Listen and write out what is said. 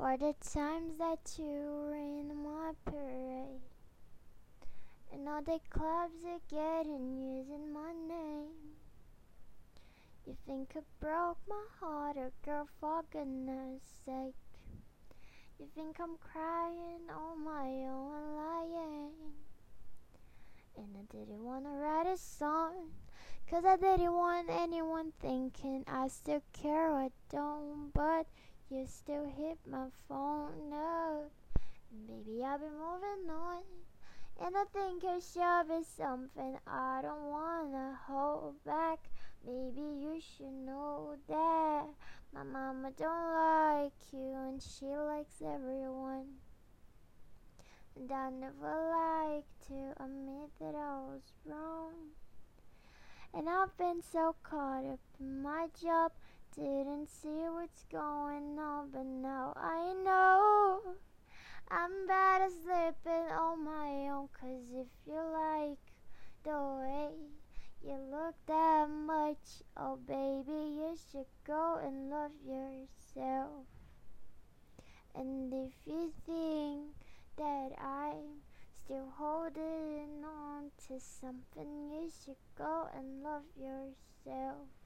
for the times that you were in my parade. And all the clubs are getting using my name. You think I broke my heart, oh girl, for goodness sake. You think I'm crying on my own lying. And I didn't wanna write a song, cause I didn't want anyone thinking I still care or don't, but you still hit my phone up. Baby, I've been moving on. And I think it should be something I don't wanna hold back. Maybe you should know that my mama don't like you and she likes everyone. And I never like to admit that I was wrong. And I've been so caught up in my job, didn't see what's going on, but now I know I'm better sleeping on my own. Cause if you like the way you look that much, oh baby, you should go and love yourself. And if you think that I'm still holding on to something, you should go and love yourself.